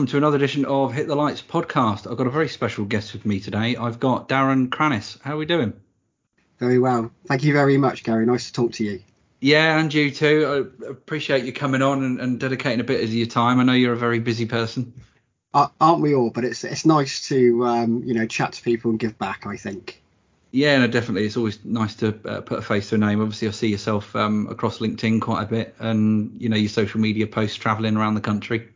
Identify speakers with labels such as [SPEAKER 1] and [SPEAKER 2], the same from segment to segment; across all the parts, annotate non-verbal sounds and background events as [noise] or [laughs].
[SPEAKER 1] Welcome to another edition of Hit the Lights podcast. I've got a very special guest with me today. I've got Darren Cranis. How are we doing?
[SPEAKER 2] Very well. Thank you very much, Gary. Nice to talk to you.
[SPEAKER 1] Yeah, and you too. I appreciate you coming on and, and dedicating a bit of your time. I know you're a very busy person.
[SPEAKER 2] Uh, aren't we all? But it's it's nice to um, you know chat to people and give back. I think.
[SPEAKER 1] Yeah, no, definitely. It's always nice to uh, put a face to a name. Obviously, I see yourself um, across LinkedIn quite a bit, and you know your social media posts travelling around the country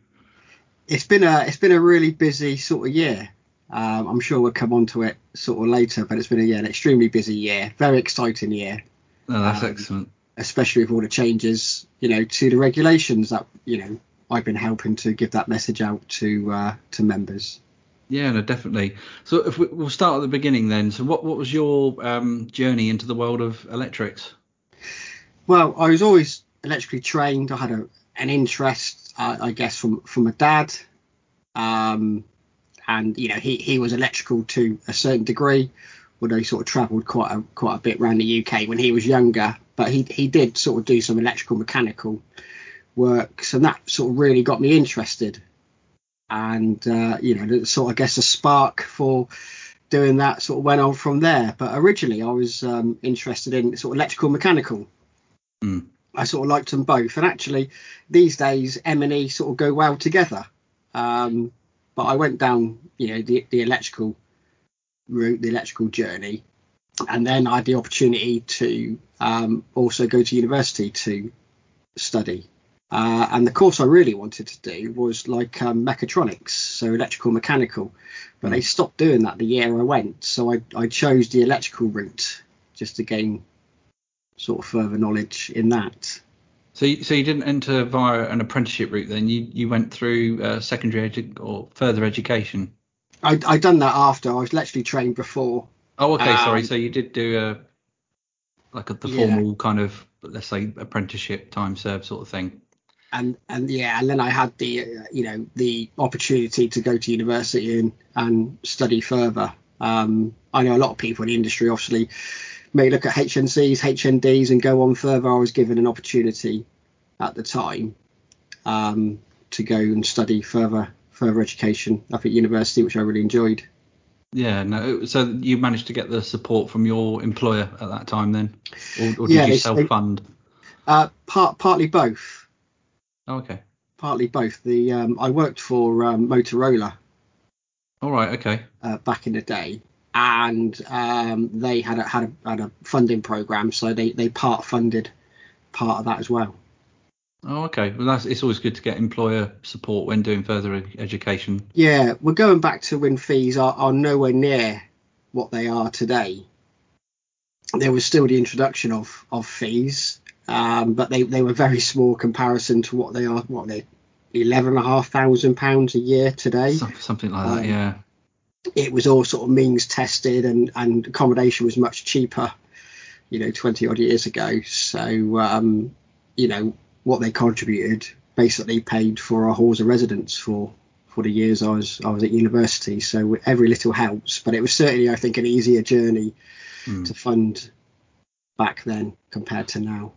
[SPEAKER 2] it's been a it's been a really busy sort of year. Um, I'm sure we'll come on to it sort of later, but it's been a, yeah, an extremely busy year, very exciting year.
[SPEAKER 1] Oh, that's um, excellent.
[SPEAKER 2] Especially with all the changes, you know, to the regulations that you know I've been helping to give that message out to uh, to members.
[SPEAKER 1] Yeah, no, definitely. So if we, will start at the beginning then. So what what was your um, journey into the world of electrics?
[SPEAKER 2] Well, I was always electrically trained. I had a, an interest I, I guess, from from a dad. Um, and you know, he he was electrical to a certain degree, although he sort of travelled quite a quite a bit around the UK when he was younger. But he he did sort of do some electrical mechanical works, and that sort of really got me interested. And uh, you know, sort of I guess a spark for doing that sort of went on from there. But originally, I was um, interested in sort of electrical mechanical. Mm. I sort of liked them both. And actually, these days M and E sort of go well together. Um, but I went down, you know, the, the electrical route, the electrical journey, and then I had the opportunity to um, also go to university to study. Uh, and the course I really wanted to do was like um, mechatronics, so electrical mechanical, but they stopped doing that the year I went. So I, I chose the electrical route just to gain sort of further knowledge in that.
[SPEAKER 1] So, you, so you didn't enter via an apprenticeship route then? You you went through uh, secondary edu- or further education?
[SPEAKER 2] I I done that after. I was literally trained before.
[SPEAKER 1] Oh, okay. Um, sorry. So you did do a like a, the yeah. formal kind of let's say apprenticeship time served sort of thing.
[SPEAKER 2] And and yeah, and then I had the uh, you know the opportunity to go to university and and study further. Um, I know a lot of people in the industry obviously may look at HNCs, HNDs, and go on further. I was given an opportunity at the time um, to go and study further further education up at university, which I really enjoyed.
[SPEAKER 1] Yeah, no. So you managed to get the support from your employer at that time, then, or, or did yeah, you self fund?
[SPEAKER 2] Uh, part partly both.
[SPEAKER 1] Oh, okay.
[SPEAKER 2] Partly both. The um, I worked for um, Motorola.
[SPEAKER 1] All right. Okay.
[SPEAKER 2] Uh, back in the day, and um, they had a, had a, had a funding program, so they they part funded part of that as well.
[SPEAKER 1] Oh, okay. Well, that's it's always good to get employer support when doing further education.
[SPEAKER 2] Yeah, we're going back to when fees are, are nowhere near what they are today. There was still the introduction of of fees, um, but they, they were very small comparison to what they are. What they eleven and a half thousand pounds a year today.
[SPEAKER 1] Something like that, um, yeah
[SPEAKER 2] it was all sort of means tested and, and accommodation was much cheaper, you know, 20 odd years ago. So, um, you know, what they contributed basically paid for our halls of residence for for the years I was I was at university. So every little helps, but it was certainly I think an easier journey mm. to fund back then compared to now.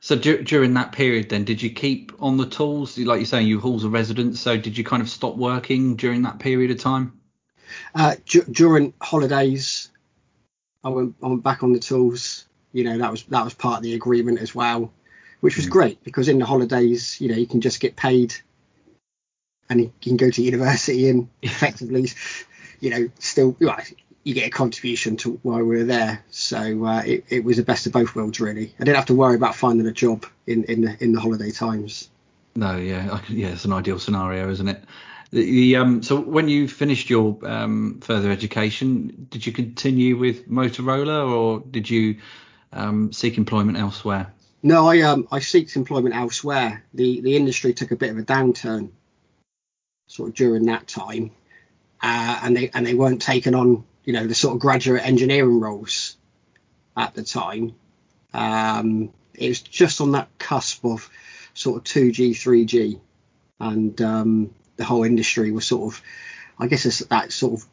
[SPEAKER 1] So d- during that period, then, did you keep on the tools? Like you're saying, you halls of residence. So did you kind of stop working during that period of time?
[SPEAKER 2] Uh, d- during holidays, I went, I went back on the tools. You know, that was that was part of the agreement as well, which was mm. great because in the holidays, you know, you can just get paid, and you can go to university and [laughs] effectively, you know, still well, you get a contribution to while we were there. So uh, it, it was the best of both worlds, really. I didn't have to worry about finding a job in in the in the holiday times.
[SPEAKER 1] No, yeah, yeah, it's an ideal scenario, isn't it? The, the, um, so when you finished your um, further education, did you continue with Motorola or did you um, seek employment elsewhere?
[SPEAKER 2] No, I um I sought employment elsewhere. The the industry took a bit of a downturn sort of during that time, uh, and they and they weren't taking on you know the sort of graduate engineering roles at the time. Um, it was just on that cusp of sort of 2G, 3G, and um, the whole industry was sort of, I guess it's that sort of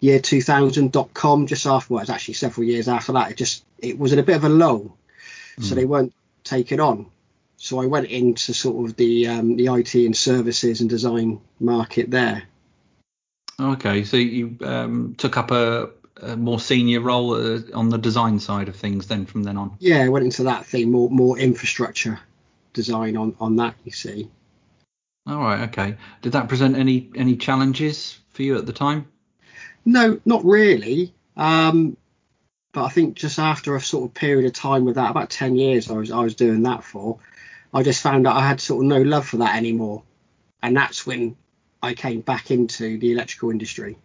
[SPEAKER 2] year 2000.com just after, well, it was actually several years after that. It just, it was in a bit of a lull. Mm. So they weren't taken on. so I went into sort of the um, the IT and services and design market there.
[SPEAKER 1] Okay, so you um, took up a, a, more senior role uh, on the design side of things then from then on.
[SPEAKER 2] Yeah, I went into that thing more more infrastructure design on on that. You see.
[SPEAKER 1] All right. Okay. Did that present any any challenges for you at the time?
[SPEAKER 2] No, not really. Um, but I think just after a sort of period of time with that, about ten years, I was I was doing that for. I just found out I had sort of no love for that anymore, and that's when I came back into the electrical industry.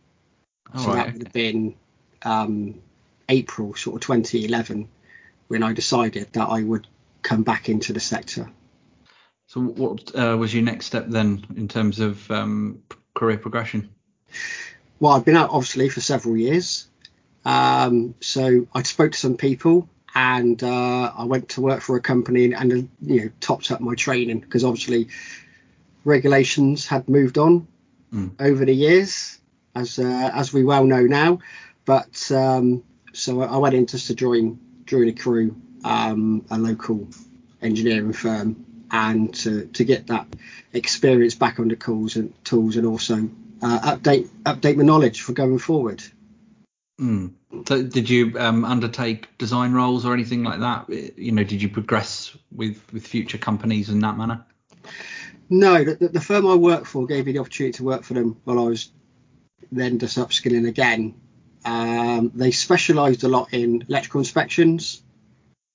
[SPEAKER 1] All
[SPEAKER 2] so
[SPEAKER 1] right,
[SPEAKER 2] that would have been um, April sort of 2011 when I decided that I would come back into the sector.
[SPEAKER 1] So what uh, was your next step then in terms of um, career progression?
[SPEAKER 2] Well, I've been out obviously for several years. Um, so I spoke to some people and uh, I went to work for a company and, and you know topped up my training because obviously regulations had moved on
[SPEAKER 1] Mm.
[SPEAKER 2] over the years, as uh, as we well know now. But um, so I went in just to join join a crew, um, a local engineering firm, and to, to get that experience back on the tools and tools, and also uh, update update my knowledge for going forward.
[SPEAKER 1] Mm. So did you um, undertake design roles or anything like that? You know, did you progress with with future companies in that manner?
[SPEAKER 2] No, the, the firm I work for gave me the opportunity to work for them while I was then just upskilling again. Um, they specialised a lot in electrical inspections,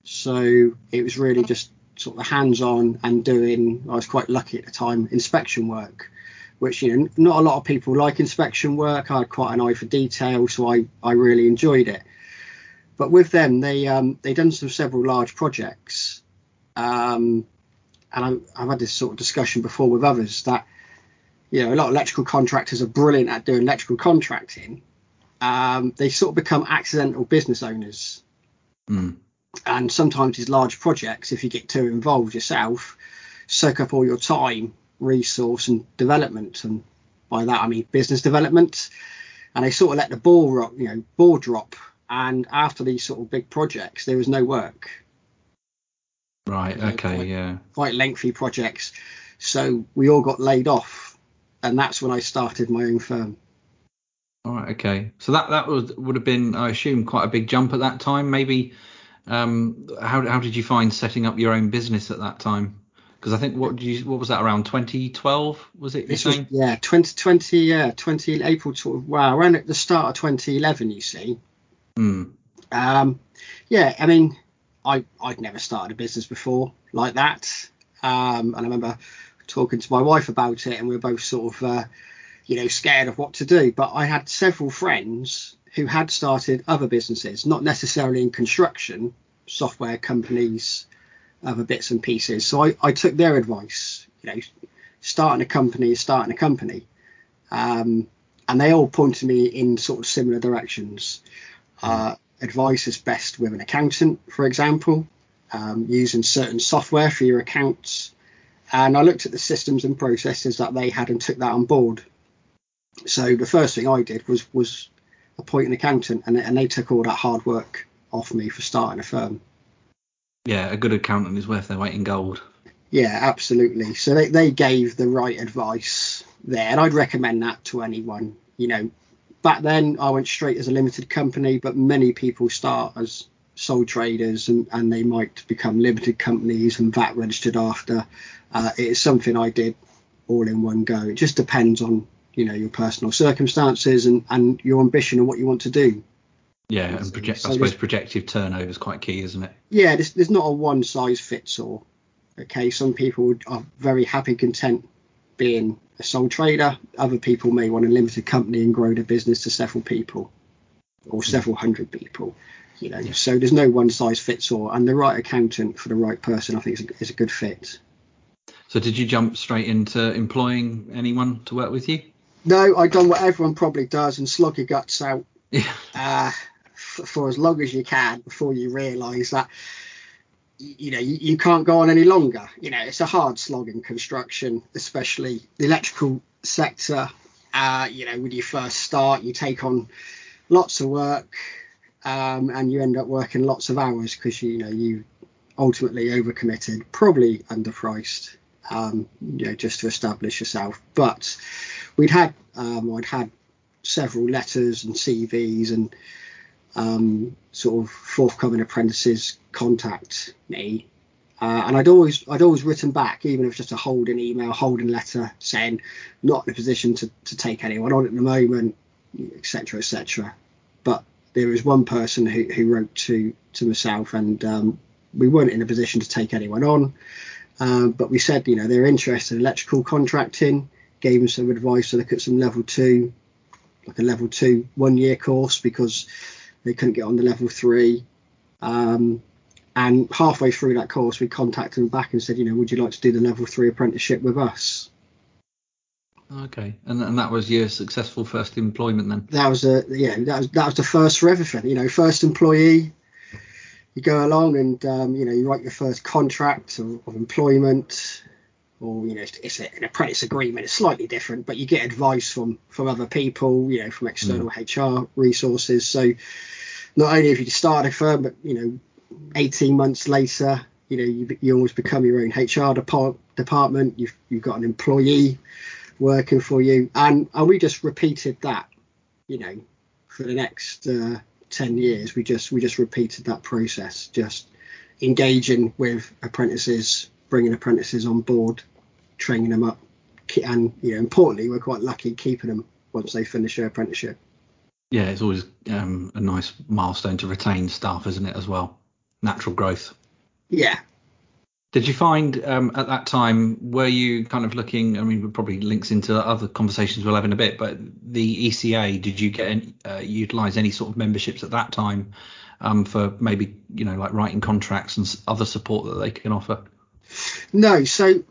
[SPEAKER 2] so it was really just sort of hands-on and doing. I was quite lucky at the time inspection work, which you know not a lot of people like inspection work. I had quite an eye for detail, so I I really enjoyed it. But with them, they um, they done some several large projects. Um, and I, I've had this sort of discussion before with others that you know a lot of electrical contractors are brilliant at doing electrical contracting. Um, they sort of become accidental business owners,
[SPEAKER 1] Mm.
[SPEAKER 2] And sometimes these large projects, if you get too involved yourself, soak up all your time, resource, and development. And by that I mean business development. And they sort of let the ball rock, you know, ball drop. And after these sort of big projects, there was no work.
[SPEAKER 1] Right. Okay.
[SPEAKER 2] quite-
[SPEAKER 1] Yeah.
[SPEAKER 2] quite lengthy projects. So we all got laid off, and that's when I started my own firm.
[SPEAKER 1] All right. Okay. So that that would would have been, I assume, quite a big jump at that time. Maybe. Um, how how did you find setting up your own business at that time? Because I think what did you what was that around 2012? Was it?
[SPEAKER 2] This was yeah, 2020, yeah, 20 April, sort of, wow, around at the start of 2011. You see,
[SPEAKER 1] Mm.
[SPEAKER 2] um, yeah, I mean, I I'd never started a business before like that, um, and I remember talking to my wife about it, and we were both sort of, uh, you know, scared of what to do. But I had several friends who had started other businesses, not necessarily in construction, software companies, other bits and pieces. So I, I took their advice, you know, starting a company is starting a company. Um, and they all pointed me in sort of similar directions. Uh, advice is best with an accountant, for example, um, using certain software for your accounts. And I looked at the systems and processes that they had and took that on board. So the first thing I did was was appoint an accountant, and, and they took all that hard work off me for starting a firm.
[SPEAKER 1] Yeah. A good accountant is worth their weight in gold.
[SPEAKER 2] Yeah, absolutely. So they, they gave the right advice there, and I'd recommend that to anyone. You know, back then I went straight as a limited company, but many people start as sole traders and, and they might become limited companies and VAT registered after. Uh, it is something I did all in one go. It just depends on you know your personal circumstances and, and your ambition and what you want to do.
[SPEAKER 1] Yeah. And project,
[SPEAKER 2] So
[SPEAKER 1] I suppose projective turnover is quite key, isn't it?
[SPEAKER 2] yeah, there's, there's not a one size fits all. Okay, some people are very happy, content being a sole trader. Other people may want a limited company and grow their business to several people or hmm. several hundred people. You know, so there's no one size fits all. And the right accountant for the right person, I think, is a, is a good fit.
[SPEAKER 1] So did you jump straight into employing anyone to work with you?
[SPEAKER 2] No, I've done what everyone probably does and slog your guts out
[SPEAKER 1] Yeah.
[SPEAKER 2] uh, f- for as long as you can before you realise that you know you, you can't go on any longer. You know it's a hard slog in construction, especially the electrical sector. Uh, you know when you first start, you take on lots of work, um, and you end up working lots of hours because you know you ultimately overcommitted, probably underpriced, um, you know, just to establish yourself. But we'd had, um, I'd had several letters and CVs and um, sort of forthcoming apprentices contact me. Uh, and I'd always I'd always written back, even if just a holding email, holding letter, saying not in a position to, to take anyone on at the moment, etc. etc. But there was one person who, who wrote to to myself, and um, we weren't in a position to take anyone on. Um, but we said, you know, they're interested in electrical contracting. Gave them some advice to look at some level two, like a level two one year course because they couldn't get on the level three. Um, and halfway through that course, we contacted them back and said, you know, would you like to do the level three apprenticeship with us?
[SPEAKER 1] Okay, and and that was your successful first employment then.
[SPEAKER 2] That was a yeah, that was that was the first for everything. You know, first employee. You go along and um, you know you write your first contract of, of employment, or you know it's an apprentice agreement. It's slightly different, but you get advice from from other people, you know, from external mm. HR resources. So not only have you started a firm, but you know, 18 months later, you know, you, you almost become your own HR depart, department. You've you've got an employee working for you, and and we just repeated that, you know, for the next uh, ten years. We just we just repeated that process, just engaging with apprentices, bringing apprentices on board, training them up, and you know, importantly, we're quite lucky keeping them once they finish their apprenticeship.
[SPEAKER 1] Yeah, it's always um, a nice milestone to retain staff, isn't it, as well? Natural growth.
[SPEAKER 2] Yeah,
[SPEAKER 1] did you find um, at that time were you kind of looking? I mean, probably links into other conversations we'll have in a bit, but the ECA, did you get uh, utilize any sort of memberships at that time um, for maybe you know like writing contracts and other support that they can offer?
[SPEAKER 2] No. So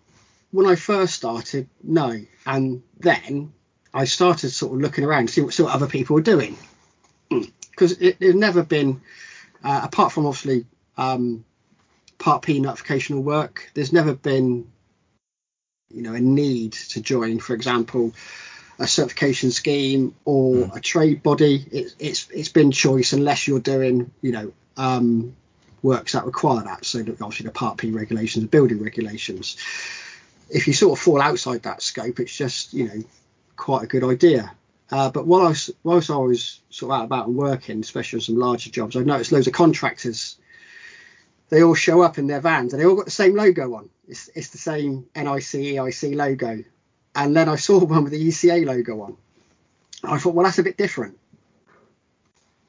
[SPEAKER 2] when I first started, no, and then I started sort of looking around to see what, see what other people were doing because hmm. it, it never been uh, apart from obviously um, Part P notificational work. There's never been, you know, a need to join, for example, a certification scheme or mm. a trade body. It, it's it's been choice unless you're doing, you know, um, works that require that. So obviously the Part P regulations, the building regulations. If you sort of fall outside that scope, it's just you know quite a good idea. Uh, but while I was, whilst I was sort of out about and working, especially on some larger jobs, I noticed loads of contractors they all show up in their vans and they all got the same logo on. It's, it's the same NICEIC logo. And then I saw [laughs] one with the ECA logo on. I thought, well, that's a bit different.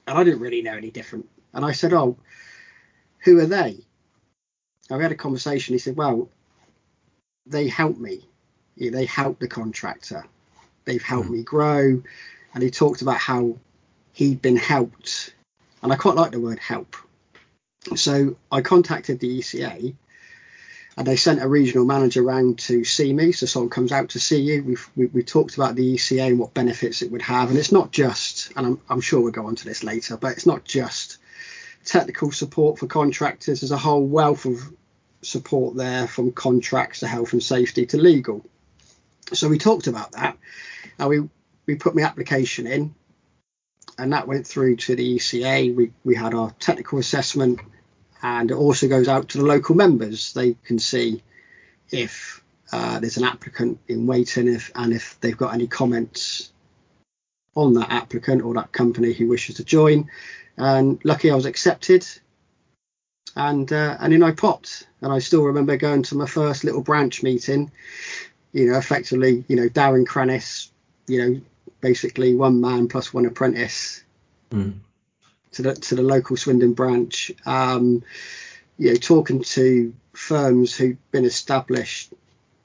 [SPEAKER 2] And I didn't really know any different. And I said, oh, who are they? I had a conversation. He said, well, they help me. They help the contractor. They've helped mm. me grow. And he talked about how he'd been helped. And I quite like the word help so I contacted the ECA and they sent a regional manager around to see me. So someone comes out to see you. We've, we, we talked about the ECA and what benefits it would have. And it's not just, and I'm, I'm sure we'll go on to this later, but it's not just technical support for contractors. There's a whole wealth of support there from contracts to health and safety to legal. So we talked about that. And we, we put my application in and that went through to the ECA. We, we had our technical assessment and it also goes out to the local members. They can see if uh, there's an applicant in waiting, if and if they've got any comments on that applicant or that company who wishes to join. And lucky I was accepted, and uh, and in I popped. And I still remember going to my first little branch meeting. You know, effectively, you know, Darren Crannis, you know, basically one man plus one apprentice. Mm to the to the local Swindon branch. Um, you know, talking to firms who've been established,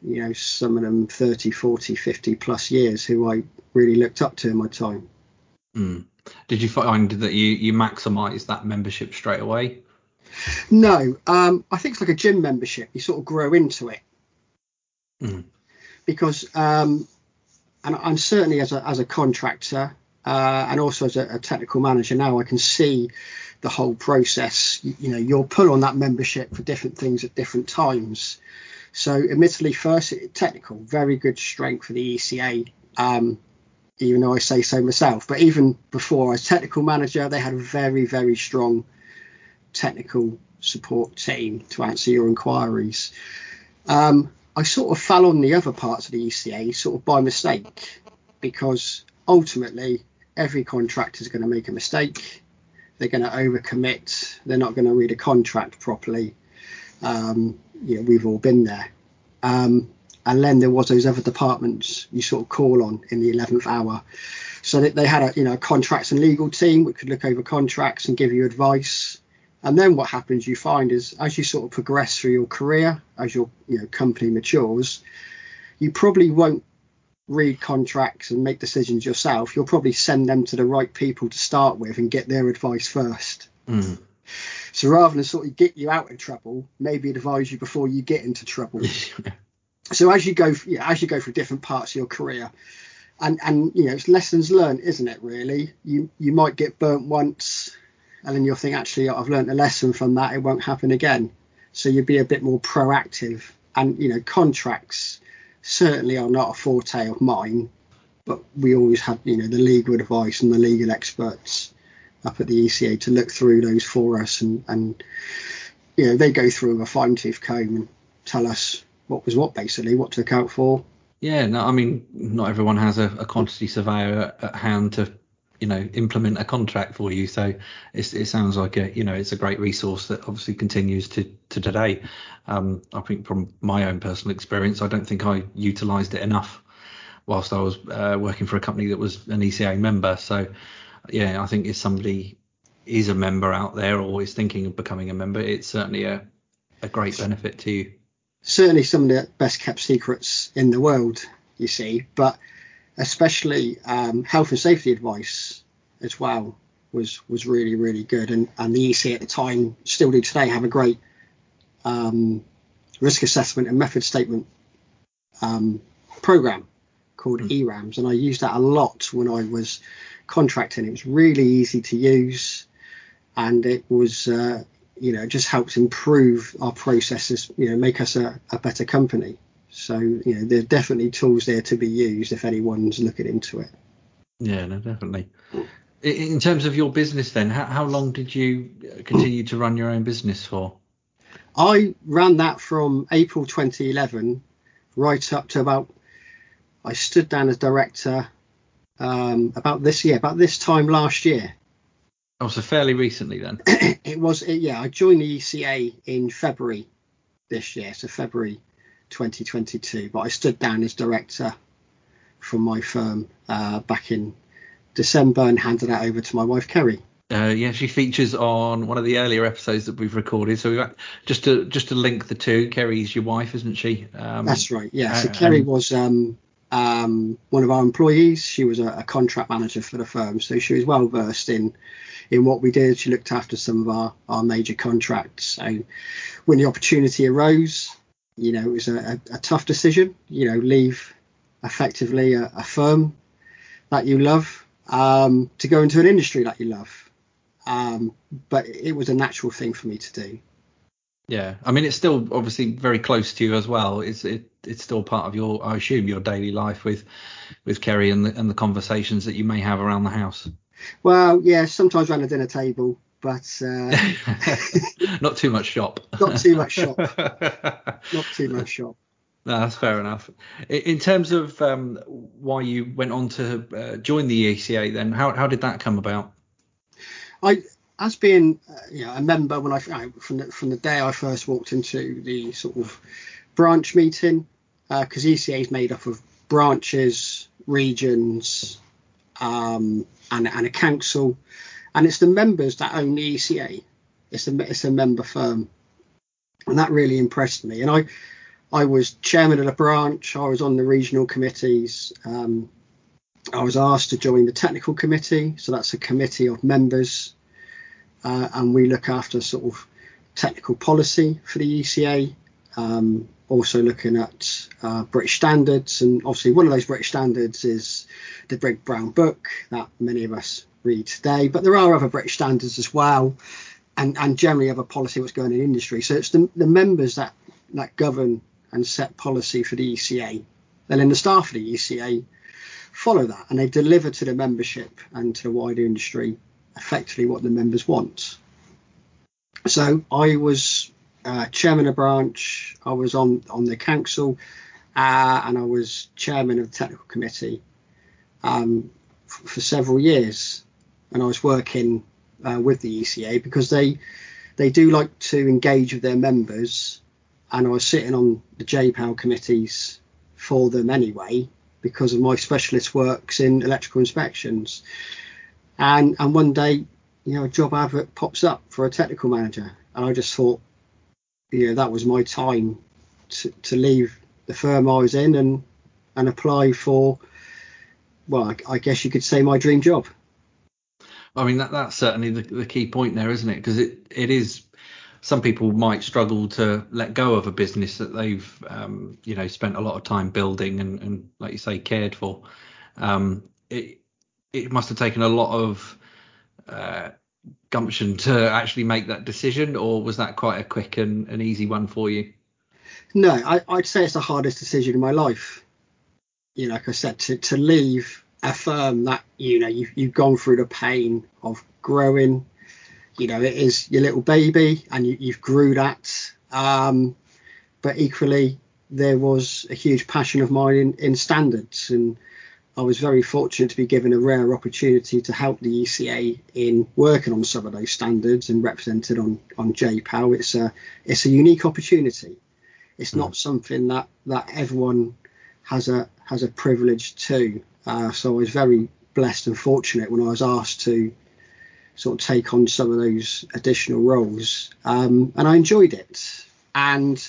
[SPEAKER 2] you know, some of them 30, 40, 50 plus years who I really looked up to in my time.
[SPEAKER 1] Mm. Did you find that you, you maximised that membership straight away?
[SPEAKER 2] No, um, I think it's like a gym membership. You sort of grow into it. Mm. Because, um, and I'm certainly as a, as a contractor, uh, and also as a, a, technical manager now, I can see the whole process. You, you, know, you'll pull on that membership for different things at different times. So, admittedly, first technical, very good strength for the ECA. Um, even though I say so myself, but even before as technical manager, they had a very, very strong technical support team to answer your inquiries. Um, I sort of fell on the other parts of the ECA sort of by mistake because ultimately every contractor is going to make a mistake. They're going to overcommit. They're not going to read a contract properly. Um, you know, we've all been there. Um, and then there was those other departments you sort of call on in the 11th hour. So they, they had a you know a contracts and legal team which could look over contracts and give you advice. And then what happens you find is as you sort of progress through your career, as your you know company matures, you probably won't read contracts and make decisions yourself. You'll probably send them to the right people to start with and get their advice first.
[SPEAKER 1] Mm.
[SPEAKER 2] So rather than sort of get you out of trouble, maybe advise you before you get into trouble. [laughs] so as you go, yeah, as you go through different parts of your career, and and you know, it's lessons learned, isn't it? Really, you you might get burnt once, and then you'll think, actually, I've learned a lesson from that. It won't happen again. So you'd be a bit more proactive. And you know, contracts certainly are not a forte of mine, but we always had you know the legal advice and the legal experts up at the ECA to look through those for us, and and you know they go through a fine tooth comb and tell us what was what basically, what to account for.
[SPEAKER 1] Yeah, no, I mean, not everyone has a, a quantity surveyor at, hand to you know implement a contract for you. So it sounds like a you know it's a great resource that obviously continues to to today. Um, i think from my own personal experience i don't think i utilized it enough whilst i was uh, working for a company that was an eca member. So yeah i think if somebody is a member out there or is thinking of becoming a member it's certainly a, a great benefit to you.
[SPEAKER 2] Certainly some of the best kept secrets in the world you see but especially um, health and safety advice as well was was really really good. And and the EC at the time still do today have a great um, risk assessment and method statement um, program called mm. ERAMS and I used that a lot when I was contracting it was really easy to use and it was uh, you know just helps improve our processes you know make us a, a better company so you know, there's definitely tools there to be used if anyone's looking into it.
[SPEAKER 1] Yeah, no, definitely. In terms of your business, then, how, how long did you continue to run your own business for?
[SPEAKER 2] I ran that from April 2011 right up to about. I stood down as director um, about this year, about this time last year.
[SPEAKER 1] Oh, so fairly recently then. [clears throat]
[SPEAKER 2] it was, yeah. I joined the ECA in February this year, so February 2022. But I stood down as director from my firm uh, back in December and handed that over to my wife Kerry.
[SPEAKER 1] Uh, yeah, she features on one of the earlier episodes that we've recorded. So we've got, just to just to link the two. Kerry's your wife, isn't she?
[SPEAKER 2] Um, That's right. Yeah. So uh, Kerry was um, um, one of our employees. She was a, a, contract manager for the firm, so she was well versed in in what we did. She looked after some of our our major contracts. So when the opportunity arose, you know, it was a, a, a tough decision. You know, leave effectively a, firm that you love um, to go into an industry that you love. Um, but it was a natural thing for me to do.
[SPEAKER 1] Yeah, I mean, it's still obviously very close to you as well. It's it, it's still part of your, I assume, your daily life with with Kerry and the and the conversations that you may have around the house.
[SPEAKER 2] Well, yeah, sometimes around the dinner table, but uh, [laughs]
[SPEAKER 1] not too much shop. [laughs]
[SPEAKER 2] not too much shop. [laughs] not too much shop.
[SPEAKER 1] No, that's fair enough. In terms of um, why you went on to uh, join the ECA, then how how did that come about?
[SPEAKER 2] I, as being uh, you know, a member when I from the, from the day I first walked into the sort of branch meeting, because uh, ECA is made up of branches, regions, um, and and a council and it's the members that own the ECA. It's a it's a member firm, and that really impressed me. And I I was chairman of the branch. I was on the regional committees. Um, I was asked to join the technical committee, so that's a committee of members, uh, and we look after sort of technical policy for the ECA. Um, also looking at uh, British standards, and obviously one of those British standards is the Big Brown Book that many of us read today. But there are other British standards as well, and, and generally other policy what's going in industry. So it's the, the members that, that govern and set policy for the ECA. And then the staff of the ECA follow that and they deliver to the membership and to the wider industry effectively what the members want. So I was uh, chairman of branch. I was on on the council, uh, and I was chairman of the technical committee um, f- for several years. And I was working uh, with the ECA because they they do like to engage with their members. And I was sitting on the JPEL committees for them anyway because of my specialist works in electrical inspections. And and one day, you know, a job advert pops up for a technical manager, and I just thought, you know, that was my time to, to leave the firm I was in and and apply for, well, I, I guess you could say my dream job.
[SPEAKER 1] I mean, that, that's certainly the, the key point there, isn't it? Because it, it is. Some people might struggle to let go of a business that they've, um, you know, spent a lot of time building and, and like you say, cared for. Um, it it must have taken a lot of uh, gumption to actually make that decision, or was that quite a quick and an easy one for you?
[SPEAKER 2] No, I, would say it's the hardest decision in my life. You know, like I said, to, to leave a firm that you know you've, you've gone through the pain of growing. You know, it is your little baby, and you, you've grew that. Um, but equally, there was a huge passion of mine in, in standards, and I was very fortunate to be given a rare opportunity to help the ECA in working on some of those standards and represented on on JPEL. It's a it's a unique opportunity. It's mm. not something that that everyone has a has a privilege to. Uh, so I was very blessed and fortunate when I was asked to sort of take on some of those additional roles, um, and I enjoyed it. And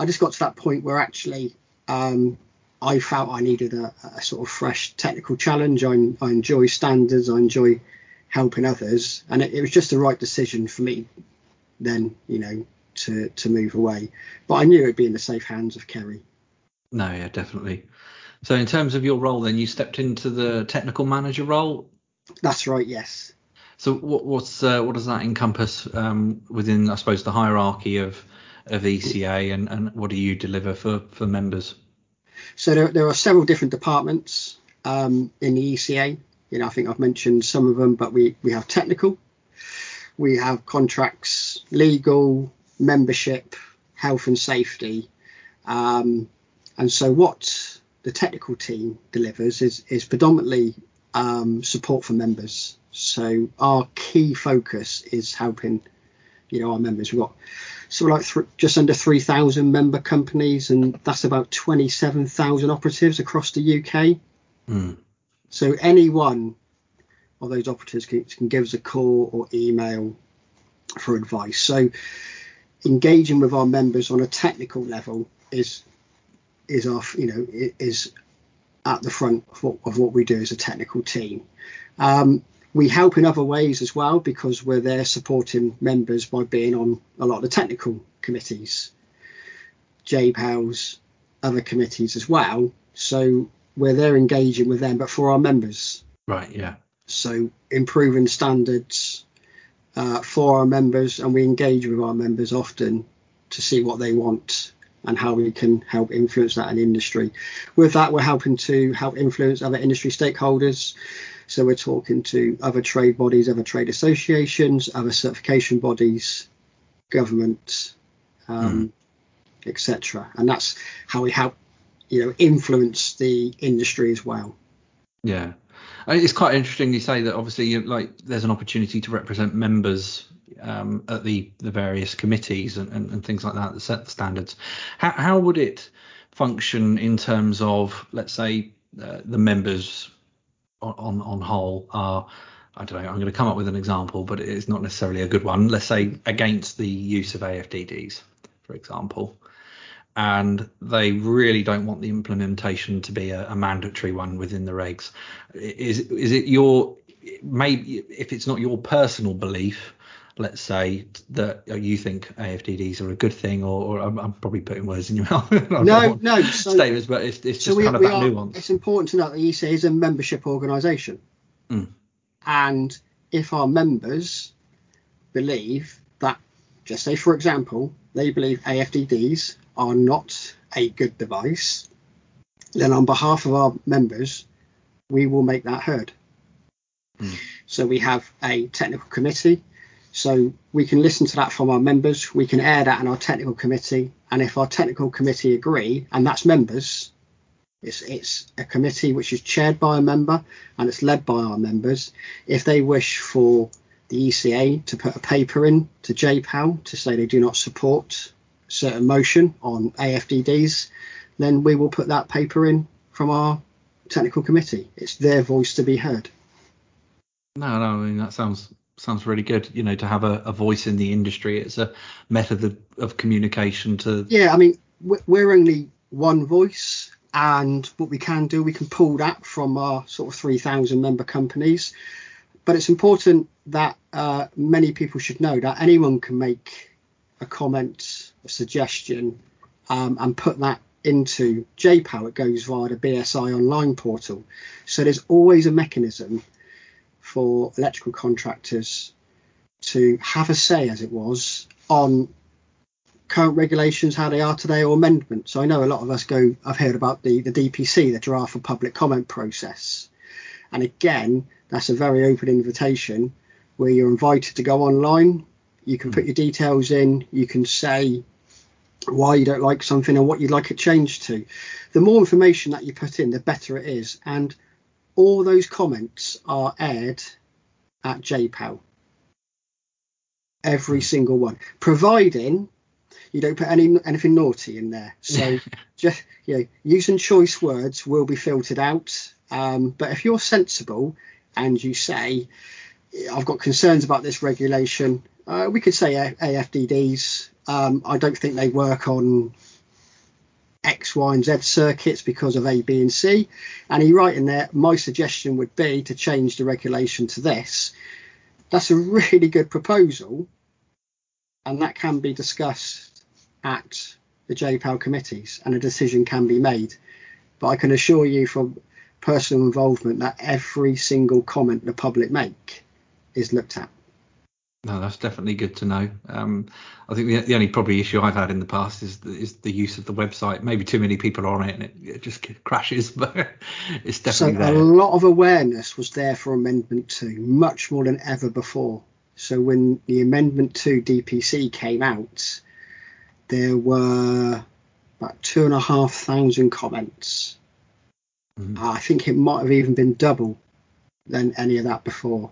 [SPEAKER 2] I just got to that point where actually um, I felt I needed a, a sort of fresh technical challenge. I, I, enjoy standards. I enjoy helping others, and it, it, was just the right decision for me then, you know, to to move away. But I knew it'd be in the safe hands of Kerry.
[SPEAKER 1] No, yeah, definitely. So in terms of your role, then you stepped into the technical manager role.
[SPEAKER 2] That's right. Yes.
[SPEAKER 1] So what, what's uh, what does that encompass um, within, I suppose, the hierarchy of of ECA, and, and what do you deliver for for members?
[SPEAKER 2] So there, there are several different departments um, in the ECA. You know, I think I've mentioned some of them, but we, we have technical, we have contracts, legal, membership, health and safety. Um, and so what the technical team delivers is, is predominantly um, support for members. So our key focus is helping, you know, our members. We've got so like th- just under 3,000 member companies, and that's about 27,000 operatives across the UK. Mm. So any one of those operatives can, can give us a call or email for advice. So engaging with our members on a technical level is is our you know is at the front of what, of what we do as a technical team. Um, we help in other ways as well because we're there supporting members by being on a lot of the technical committees, JPELs, other committees as well. So we're there engaging with them, but for our members.
[SPEAKER 1] Right, yeah.
[SPEAKER 2] So improving standards uh, for our members, and we engage with our members often to see what they want and how we can help influence that in industry. With that, we're helping to help influence other industry stakeholders. So we're talking to other trade bodies, other trade associations, other certification bodies, government, um, mm. etc. And that's how we help, you know, influence the industry as well.
[SPEAKER 1] Yeah, it's quite interesting you say that. Obviously, like there's an opportunity to represent members um, at the the various committees and, and, and, things like that that set the standards. How, how would it function in terms of, let's say, uh, the members on on whole are I don't know. I'm going to come up with an example, but it's not necessarily a good one. Let's say against the use of AFDDs, for example, and they really don't want the implementation to be a, a mandatory one within the regs. Is is it your maybe if it's not your personal belief, let's say that you think AFDDs are a good thing, or, or I'm, I'm, probably putting words in your mouth. [laughs]
[SPEAKER 2] no, no so,
[SPEAKER 1] statements, but it's, it's just so we, kind of that are, nuance.
[SPEAKER 2] It's important to note that ECA is a membership organisation, mm. and if our members believe that, just say for example, they believe AFDDs are not a good device, then on behalf of our members, we will make that heard. Mm. So we have a technical committee So we can listen to that from our members. We can air that in our technical committee, and if our technical committee agree, and that's members, it's it's a committee which is chaired by a member and it's led by our members. If they wish for the ECA to put a paper in to JPEL to say they do not support certain motion on AFDDs, then we will put that paper in from our technical committee. It's their voice to be heard.
[SPEAKER 1] No, no, I mean that sounds sounds really good. You know, to have a, a voice in the industry, it's a method of, of communication to.
[SPEAKER 2] Yeah, I mean we're only one voice, and what we can do, we can pull that from our sort of 3,000 member companies. But it's important that uh, many people should know that anyone can make a comment, a suggestion, um, and put that into JPEL. It goes via the BSI online portal. So there's always a mechanism for electrical contractors to have a say, as it was, on current regulations, how they are today, or amendments. So I know a lot of us go, I've heard about the, the DPC, the draft for public comment process. And again, that's a very open invitation where you're invited to go online. You can put hmm. your details in, you can say why you don't like something and what you'd like it changed to. The more information that you put in, the better it is. And all those comments are aired at JPEL. Every single one, providing you don't put any anything naughty in there. So [laughs] just you know, using choice words will be filtered out. Um, but if you're sensible and you say, I've got concerns about this regulation, uh, we could say AFDDs. Um, I don't think they work on X, Y, and Z circuits because of A, B, and C. And he write in there, my suggestion would be to change the regulation to this. That's a really good proposal, and that can be discussed at the JPEL committees and a decision can be made. But I can assure you from personal involvement that every single comment the public make is looked at.
[SPEAKER 1] No, that's definitely good to know. Um, I think the, the, only probably issue I've had in the past is the, is the use of the website. Maybe too many people are on it and it, it just [laughs] crashes, but it's definitely so
[SPEAKER 2] there. a lot of awareness was there for Amendment 2, much more than ever before. So when the Amendment 2 DPC came out, there were about two and a half thousand comments. Mm-hmm. I think it might have even been double than any of that before.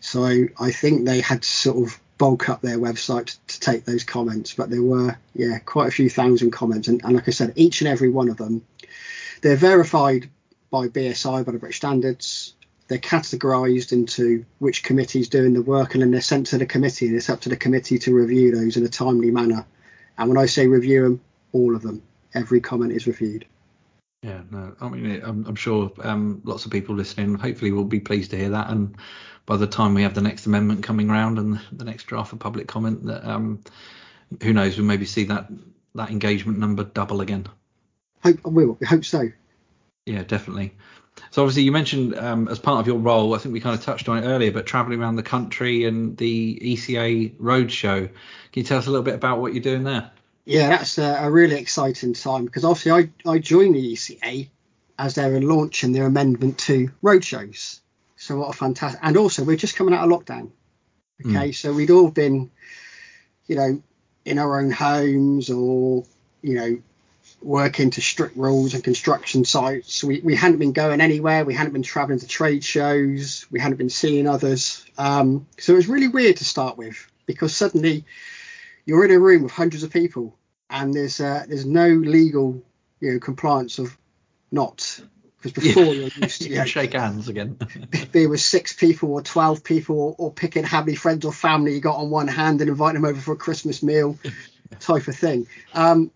[SPEAKER 2] So I, think they had to sort of bulk up their website to take those comments, but there were yeah quite a few thousand comments, and, and like I said, each and every one of them, they're verified by BSI by the British Standards. They're categorised into which committee is doing the work, and then they're sent to the committee, and it's up to the committee to review those in a timely manner. And when I say review them, all of them, every comment is reviewed.
[SPEAKER 1] Yeah, no, I mean, I'm, I'm sure um, lots of people listening hopefully will be pleased to hear that. And by the time we have the next amendment coming around and the next draft of public comment, that um, who knows, we'll maybe see that that engagement number double again.
[SPEAKER 2] Hope we will. Hope so.
[SPEAKER 1] Yeah, definitely. So obviously you mentioned um, as part of your role, I think we kind of touched on it earlier, but traveling around the country and the ECA Roadshow. Can you tell us a little bit about what you're doing there?
[SPEAKER 2] Yeah, that's a, a really exciting time because obviously I, I joined the ECA as they were launching their amendment to roadshows. So what a fantastic! And also we're just coming out of lockdown. Okay, mm. so we'd all been, you know, in our own homes or you know working to strict rules and construction sites. We, we hadn't been going anywhere. We hadn't been traveling to trade shows. We hadn't been seeing others. Um, so it was really weird to start with because suddenly you're in a room with hundreds of people and there's uh, there's no legal you know compliance of not because before yeah. you're used to [laughs]
[SPEAKER 1] you know, shake hands again. [laughs]
[SPEAKER 2] there was six people or twelve people or, or, picking how many friends or family you got on one hand and inviting them over for a Christmas meal [laughs] type of thing. Um,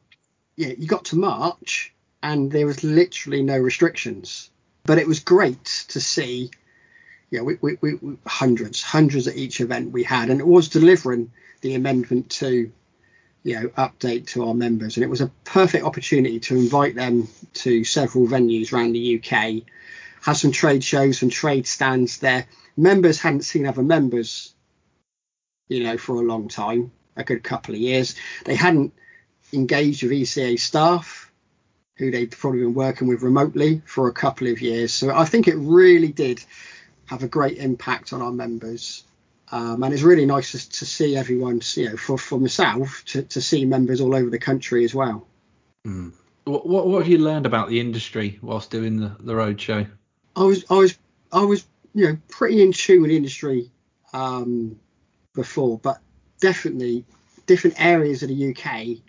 [SPEAKER 2] yeah, you got to March and there was literally no restrictions. But it was great to see, yeah, we, we, we, hundreds, hundreds at each event we had, and it was delivering the amendment to, you know, update to our members, and it was a perfect opportunity to invite them to several venues around the UK, have some trade shows, some trade stands there. Members hadn't seen other members, you know, for a long time, a good couple of years. They hadn't engaged with ECA staff who they'd probably been working with remotely for a couple of years. So I think it really did have a great impact on our members. Um, and it's really nice to, to see everyone, you know, for, for myself to, to see members all over the country as well.
[SPEAKER 1] Mm. What, what, what have you learned about the industry whilst doing the, the roadshow?
[SPEAKER 2] I was I was I was you know pretty in tune with the industry um, before, but definitely different areas of the UK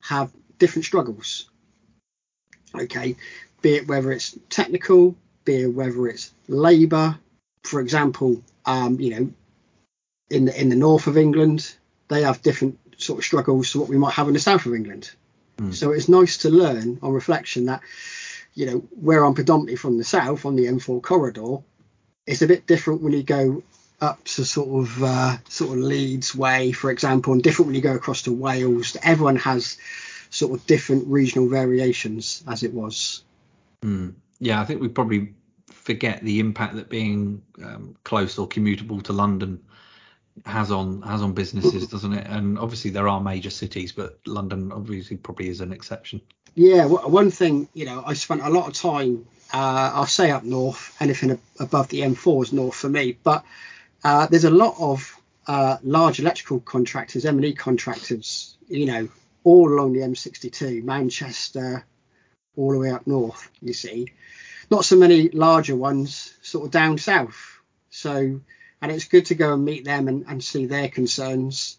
[SPEAKER 2] have different struggles. Okay, be it whether it's technical, be it whether it's labour. For example, um, you know, in the in the north of England, they have different sort of struggles to what we might have in the south of England. Mm. So it's nice to learn on reflection that, you know, where I'm predominantly from the south on the M4 corridor, it's a bit different when you go up to sort of uh, sort of Leeds way, for example, and different when you go across to Wales. Everyone has sort of different regional variations, as it was.
[SPEAKER 1] Mm. Yeah, I think we probably forget the impact that being um, close or commutable to London has on has on businesses, doesn't it? And obviously there are major cities, but London obviously probably is an exception.
[SPEAKER 2] Yeah, one thing you know, I spent a lot of time. Uh, I'll say up north, anything above the M4 is north for me. But uh, there's a lot of uh, large electrical contractors, M&E contractors, you know, all along the M62, Manchester, all the way up north. You see, not so many larger ones sort of down south. So and it's good to go and meet them and, and see their concerns.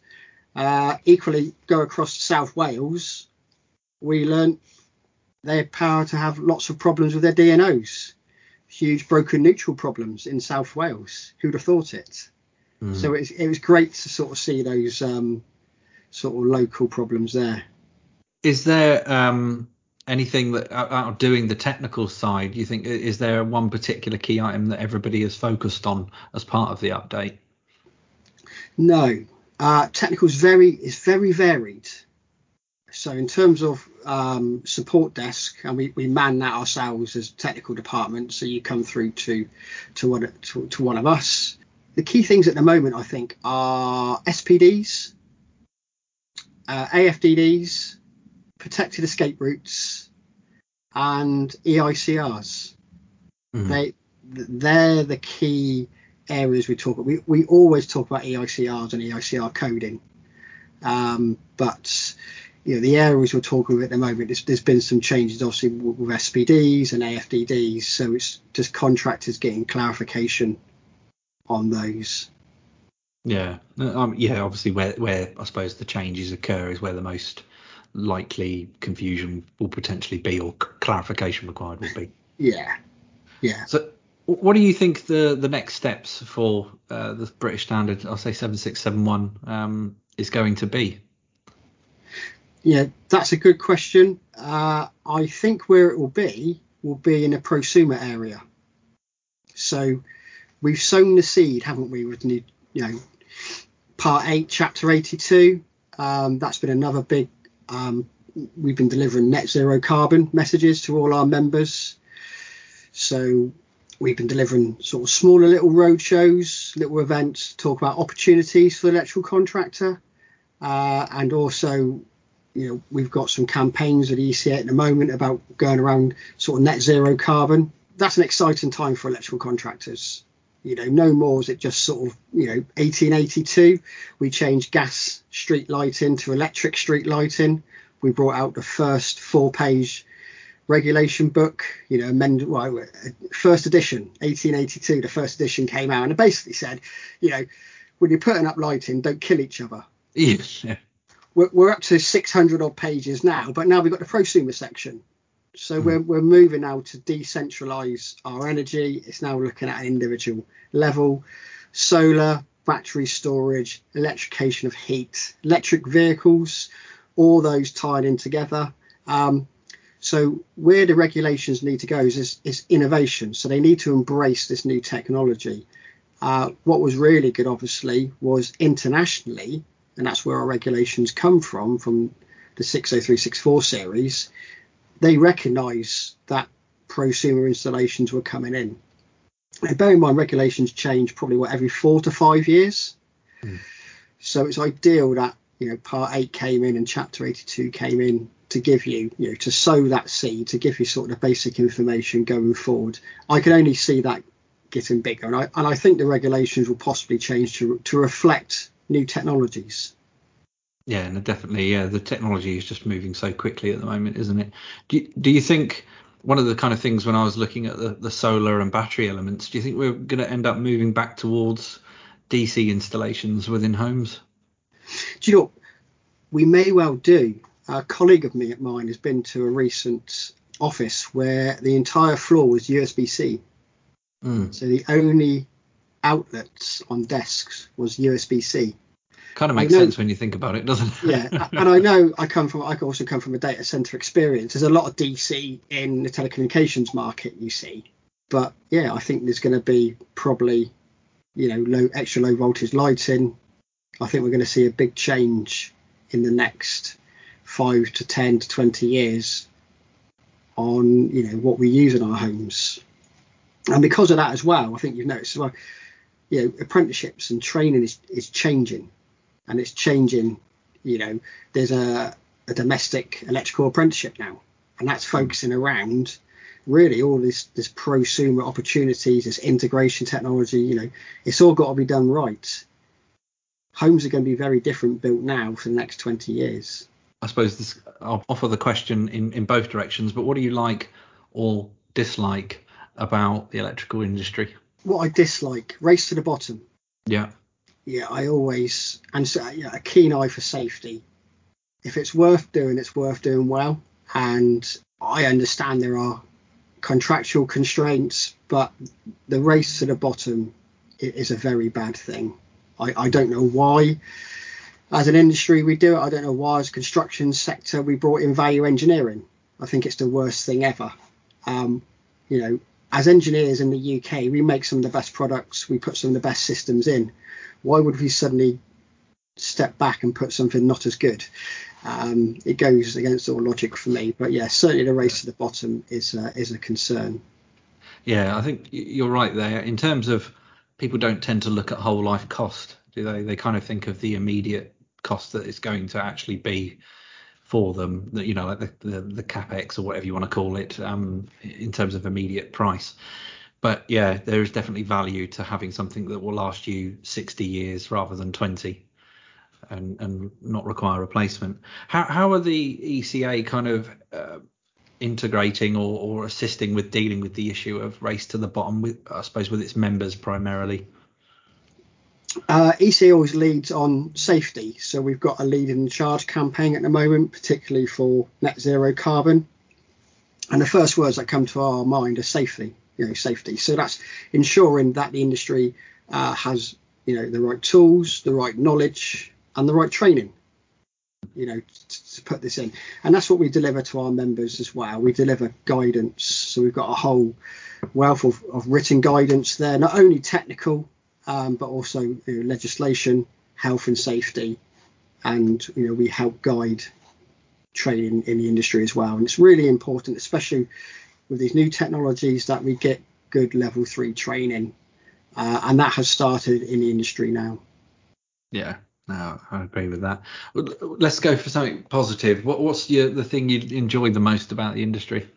[SPEAKER 2] Uh, equally, go across to South Wales, we learnt their power to have lots of problems with their DNOs, huge broken neutral problems in South Wales. Who'd have thought it? Mm. So it, it was great to sort of see those um, sort of local problems there.
[SPEAKER 1] Is there um, anything that out of doing the technical side, you think is there one particular key item that everybody is focused on as part of the update?
[SPEAKER 2] No, uh, technical is very is very varied. So in terms of um, support desk, and we, we man that ourselves as technical department. So you come through to to one to, to one of us. The key things at the moment, I think, are SPDs, uh, AFDDs, protected escape routes, and EICRs. Mm-hmm. They they're the key areas we talk about. We we always talk about EICRs and EICR coding, um, but you know the areas we're talking about at the moment. There's, there's been some changes, obviously, with, with SPDs and AFDDs. So it's just contractors getting clarification on those.
[SPEAKER 1] Yeah, um, yeah. Obviously, where where I suppose the changes occur is where the most likely confusion will potentially be or clarification required will be.
[SPEAKER 2] Yeah, yeah.
[SPEAKER 1] So, what do you think the the next steps for uh, the British Standard, I'll say 7671, um, is going to be?
[SPEAKER 2] Yeah, that's a good question. Uh, I think where it will be will be in a prosumer area. So we've sown the seed, haven't we, with new, you know, part eight, chapter 82. Um, that's been another big um, we've been delivering net zero carbon messages to all our members. So we've been delivering sort of smaller little road shows, little events, talk about opportunities for the electrical contractor, uh, and also, you know, we've got some campaigns at ECA at the moment about going around sort of net zero carbon. That's an exciting time for electrical contractors. You know, no more is it just sort of, you know, 1882, we changed gas street lighting to electric street lighting. We brought out the first four page regulation book, you know, amend, well, first edition, 1882, the first edition came out, and it basically said, you know, when you're putting up lighting, don't kill each other.
[SPEAKER 1] Yeah.
[SPEAKER 2] We're, we're up to 600 odd pages now, but now we've got the prosumer section. So we're, we're moving now to decentralize our energy. It's now looking at an individual level. Solar, battery storage, electrification of heat, electric vehicles, all those tied in together. Um, so where the regulations need to go is, is, is, innovation. So they need to embrace this new technology. Uh, what was really good, obviously, was internationally, and that's where our regulations come from, from the 60364 series. They recognise that prosumer installations were coming in. And bear in mind, regulations change probably what every four to five years. Mm. So it's ideal that you know part eight came in and chapter 82 came in to give you you know to sow that seed to give you sort of basic information going forward. I can only see that getting bigger, and I and I think the regulations will possibly change to to reflect new technologies.
[SPEAKER 1] Yeah, and definitely, yeah, the technology is just moving so quickly at the moment, isn't it? Do you, do you think one of the kind of things when I was looking at the, the solar and battery elements, do you think we're going to end up moving back towards DC installations within homes?
[SPEAKER 2] Do you know, we may well do. A colleague of me at mine has been to a recent office where the entire floor was USB C.
[SPEAKER 1] Mm.
[SPEAKER 2] So the only outlets on desks was USB C.
[SPEAKER 1] Kind of makes
[SPEAKER 2] know-
[SPEAKER 1] sense when you think about it, doesn't it?
[SPEAKER 2] Yeah, and I know I come from I also come from a data center experience. There's a lot of DC in the telecommunications market, you see, but yeah, I think there's going to be probably you know low extra low voltage lighting. I think we're going to see a big change in the next five to ten to twenty years on you know what we use in our homes, and because of that as well, I think you've noticed as well, you know, apprenticeships and training is is changing and it's changing. You know, there's a, a domestic electrical apprenticeship now, and that's focusing around really all this this prosumer opportunities, this integration technology. You know, it's all got to be done right. Homes are going to be very different built now for the next 20 years.
[SPEAKER 1] I suppose this, I'll offer the question in, in both directions, but what do you like or dislike about the electrical industry?
[SPEAKER 2] What I dislike, race to the bottom.
[SPEAKER 1] Yeah.
[SPEAKER 2] Yeah, I always and so, a keen eye for safety. If it's worth doing, it's worth doing well. And I understand there are contractual constraints, but the race to the bottom is a very bad thing. I, I don't know why, as an industry, we do it. I don't know why, as a construction sector, we brought in value engineering. I think it's the worst thing ever. Um, you know, as engineers in the UK, we make some of the best products, we put some of the best systems in. Why would we suddenly step back and put something not as good? Um, it goes against all logic for me. But yeah, certainly the race to the bottom is uh, is a concern.
[SPEAKER 1] Yeah, I think you're right there. In terms of people don't tend to look at whole life cost, do they? They kind of think of the immediate cost that it's going to actually be for them. That you know, like the, the the capex or whatever you want to call it, um, in terms of immediate price. But yeah, there is definitely value to having something that will last you 60 years rather than 20. And, and not require replacement. How how are the ECA kind of uh, integrating or, or assisting with dealing with the issue of race to the bottom with I suppose with its members primarily.
[SPEAKER 2] Uh, EC always leads on safety, so we've got a lead in charge campaign at the moment, particularly for net zero carbon. And the first words that come to our mind are safety, you know, safety. So that's ensuring that the industry uh, has, you know, the right tools, the right knowledge, and the right training, you know, to, to put this in. And that's what we deliver to our members as well. We deliver guidance, so we've got a whole wealth of, of written guidance there, not only technical um, but also you know, legislation, health and safety, and you know we help guide training in the industry as well. And it's really important, especially with these new technologies, that we get good level three training, uh, and that has started in the industry now.
[SPEAKER 1] Yeah, no, I agree with that. Let's go for something positive. What, what's your, the thing you enjoy the most about the industry?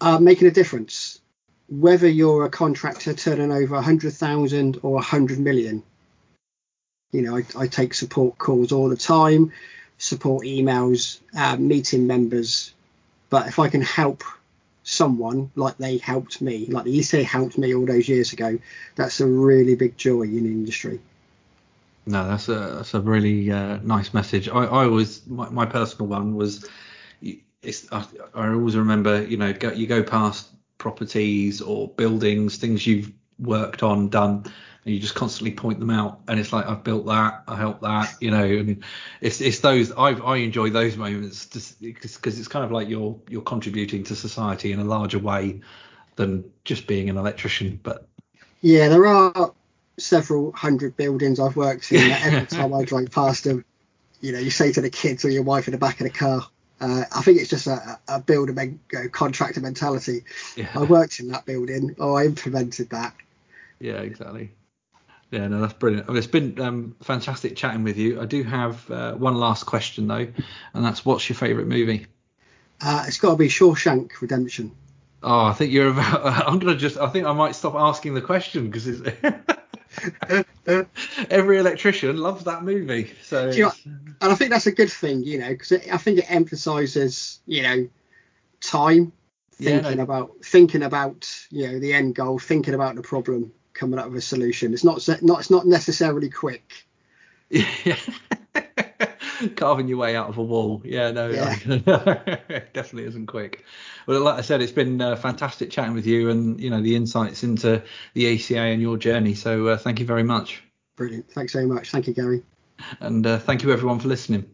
[SPEAKER 2] Uh, making a difference, whether you're a contractor turning over 100,000 or 100 million. You know, I, I take support calls all the time, support emails, uh, meeting members. But if I can help someone like they helped me, like the ECA helped me all those years ago, that's a really big joy in industry.
[SPEAKER 1] No, that's a that's a really uh, nice message. I, I always my, my personal one was it's I, I always remember you know go, you go past properties or buildings things you've worked on done and you just constantly point them out and it's like I've built that I helped that you know and it's it's those I I enjoy those moments just because it's kind of like you're you're contributing to society in a larger way than just being an electrician but
[SPEAKER 2] Yeah, there are several hundred buildings I've worked in. that every time I [laughs] drive past them, you know, you say to the kids or your wife in the back of the car, uh, I think it's just a, a builder men, you know, contractor mentality.
[SPEAKER 1] yeah.
[SPEAKER 2] I worked in that building, or I implemented that.
[SPEAKER 1] Yeah, exactly. Yeah, no, that's brilliant. Well, It's been um, fantastic chatting with you. I do have uh, one last question though, and that's what's your favourite movie?
[SPEAKER 2] Uh, it's got to be Shawshank Redemption.
[SPEAKER 1] Oh, I think you're about. [laughs] I'm gonna just. I think I might stop asking the question because it's. [laughs] Every electrician loves that movie. So.
[SPEAKER 2] You know, and I think that's a good thing, you know, because I think it emphasises, you know, time,
[SPEAKER 1] Yeah,
[SPEAKER 2] thinking
[SPEAKER 1] no.
[SPEAKER 2] about thinking about, you know, the end goal, thinking about the problem, coming up with a solution. It's not not it's not necessarily quick.
[SPEAKER 1] Yeah. [laughs] Carving your way out of a wall. Yeah, no,
[SPEAKER 2] Yeah. [laughs]
[SPEAKER 1] it definitely isn't quick. Well, like I said, it's been uh, fantastic chatting with you and, you know, the insights into the ECA and your journey. So uh, thank you very much.
[SPEAKER 2] Brilliant. Thanks very much. Thank you, Gary.
[SPEAKER 1] And uh, thank you everyone for listening.